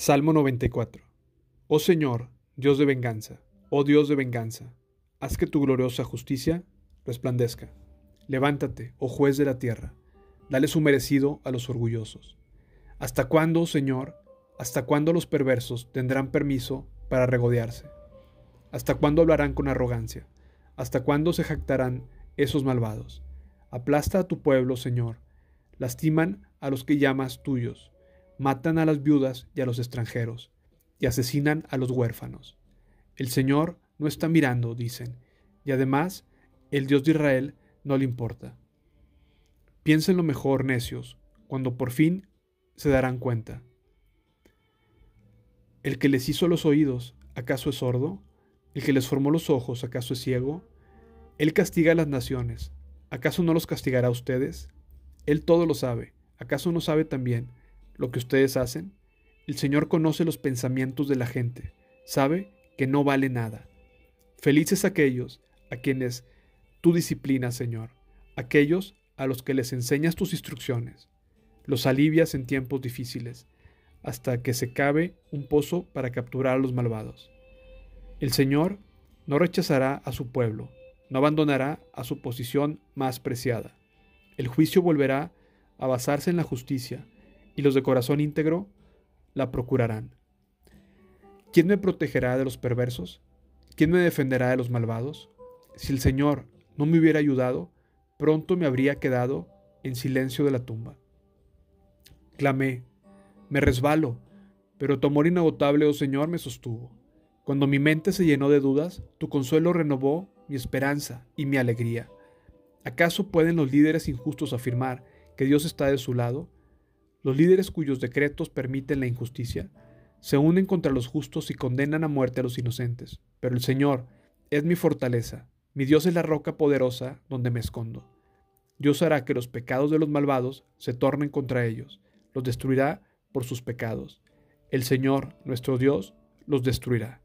Salmo 94. Oh Señor, Dios de venganza, oh Dios de venganza, haz que tu gloriosa justicia resplandezca. Levántate, oh juez de la tierra, dale su merecido a los orgullosos. ¿Hasta cuándo, Señor, hasta cuándo los perversos tendrán permiso para regodearse? ¿Hasta cuándo hablarán con arrogancia? ¿Hasta cuándo se jactarán esos malvados? Aplasta a tu pueblo, Señor, lastiman a los que llamas tuyos matan a las viudas y a los extranjeros, y asesinan a los huérfanos. El Señor no está mirando, dicen, y además el Dios de Israel no le importa. Piensen lo mejor, necios, cuando por fin se darán cuenta. ¿El que les hizo los oídos, acaso es sordo? ¿El que les formó los ojos, acaso es ciego? Él castiga a las naciones, ¿acaso no los castigará a ustedes? Él todo lo sabe, ¿acaso no sabe también lo que ustedes hacen? El Señor conoce los pensamientos de la gente, sabe que no vale nada. Felices aquellos a quienes tú disciplinas, Señor, aquellos a los que les enseñas tus instrucciones, los alivias en tiempos difíciles, hasta que se cabe un pozo para capturar a los malvados. El Señor no rechazará a su pueblo, no abandonará a su posición más preciada. El juicio volverá a basarse en la justicia, y los de corazón íntegro la procurarán. ¿Quién me protegerá de los perversos? ¿Quién me defenderá de los malvados? Si el Señor no me hubiera ayudado, pronto me habría quedado en silencio de la tumba. Clamé, me resbalo, pero tu amor inagotable, oh Señor, me sostuvo. Cuando mi mente se llenó de dudas, tu consuelo renovó mi esperanza y mi alegría. ¿Acaso pueden los líderes injustos afirmar que Dios está de su lado? Los líderes cuyos decretos permiten la injusticia se unen contra los justos y condenan a muerte a los inocentes. Pero el Señor es mi fortaleza, mi Dios es la roca poderosa donde me escondo. Dios hará que los pecados de los malvados se tornen contra ellos, los destruirá por sus pecados. El Señor, nuestro Dios, los destruirá.